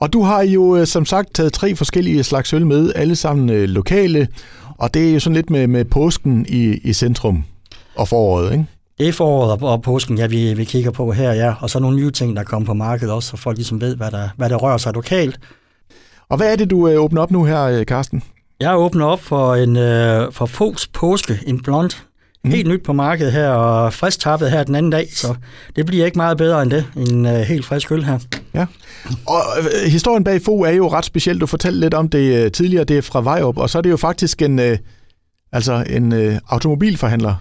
Og du har jo øh, som sagt taget tre forskellige slags øl med, alle sammen øh, lokale, og det er jo sådan lidt med, med påsken i, i centrum og foråret, ikke? Det er foråret og, påsken, ja, vi, vi kigger på her, ja. Og så nogle nye ting, der kommer på markedet også, så folk ligesom ved, hvad der, hvad der rører sig lokalt. Og hvad er det, du øh, åbner op nu her, Carsten? Jeg åbner op for en øh, for Fogs påske, en blond. Mm. Helt nyt på markedet her, og frisk tappet her den anden dag, så det bliver ikke meget bedre end det. En øh, helt frisk øl her. Ja, og øh, historien bag FO er jo ret speciel. Du fortalte lidt om det øh, tidligere, det er fra Vejrup, og så er det jo faktisk en, øh, altså en øh, automobilforhandler.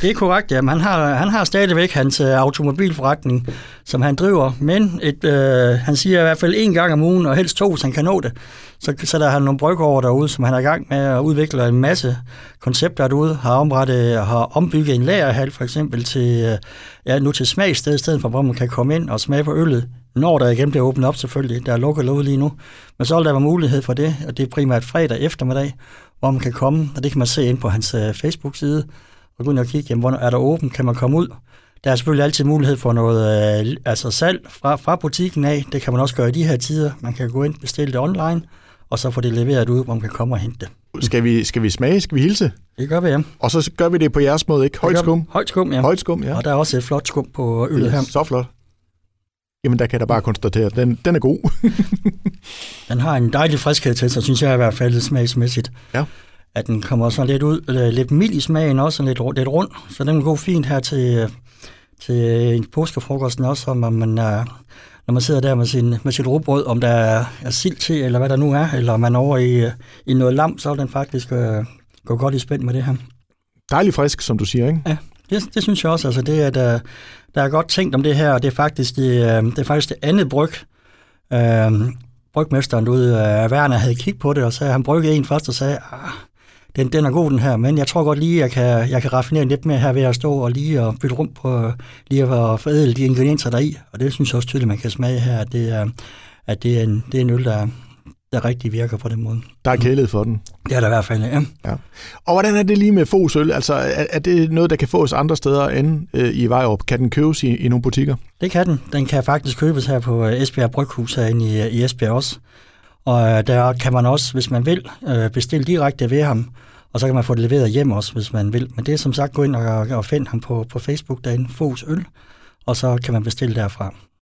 Det er korrekt, ja. Han har, han har stadigvæk hans øh, automobilforretning, som han driver, men et, øh, han siger i hvert fald en gang om ugen, og helst to, hvis han kan nå det. Så sætter han nogle over derude, som han er i gang med at udvikle en masse koncepter derude, har omrettet har ombygget en lagerhal for eksempel til, øh, ja, nu til smagsted, i stedet for hvor man kan komme ind og smage på øllet, når der igen bliver åbnet op selvfølgelig. Der er lukket lov lige nu. Men så vil der være mulighed for det, og det er primært fredag eftermiddag, hvor man kan komme, og det kan man se ind på hans øh, Facebook-side, og gå ind og kigge, jamen, hvornår er der åben, kan man komme ud. Der er selvfølgelig altid mulighed for noget øh, altså salg fra, fra butikken af. Det kan man også gøre i de her tider. Man kan gå ind og bestille det online, og så få det leveret ud, hvor man kan komme og hente det. Skal vi, skal vi smage? Skal vi hilse? Det gør vi, ja. Og så gør vi det på jeres måde, ikke? Højt skum? Højt skum, ja. Højt skum, ja. Og der er også et flot skum på øllet her. Så flot. Jamen, der kan jeg da bare konstatere, at den, den er god. den har en dejlig friskhed til sig, synes jeg i hvert fald smagsmæssigt. Ja at den kommer så lidt ud, eller lidt mild i smagen også, og lidt, lidt rund, så den går fint her til, til en påskefrokosten også, om man er, når man sidder der med, sin, med sit råbrød, om der er, er sild til, eller hvad der nu er, eller man er over i, i noget lam, så vil den faktisk øh, gå godt i spænd med det her. Dejlig frisk, som du siger, ikke? Ja, det, det synes jeg også. Altså, det er, der, der er godt tænkt om det her, og det er faktisk det, øh, det, er faktisk det andet bryg, øh, brygmesteren ude af Werner havde kigget på det, og så han brygget en først og sagde, ah, den, den er god den her, men jeg tror godt lige, jeg kan, jeg kan raffinere lidt mere her ved at stå og lige og bytte rundt på, lige at forædle de ingredienser der i, og det synes jeg også tydeligt, man kan smage her, at det er, at det er, en, det er en øl, der, der rigtig virker på den måde. Der er kælet for den. Det er der i hvert fald, ja. ja. Og hvordan er det lige med Fosøl? Altså, er, er det noget, der kan fås andre steder end øh, i Vejrup? Kan den købes i, i nogle butikker? Det kan den. Den kan faktisk købes her på Esbjerg Bryghus herinde i, i Esbjerg også. Og øh, der kan man også, hvis man vil, øh, bestille direkte ved ham, og så kan man få det leveret hjem også, hvis man vil. Men det er som sagt, gå ind og, og find ham på, på Facebook derinde, Fos Øl, og så kan man bestille derfra.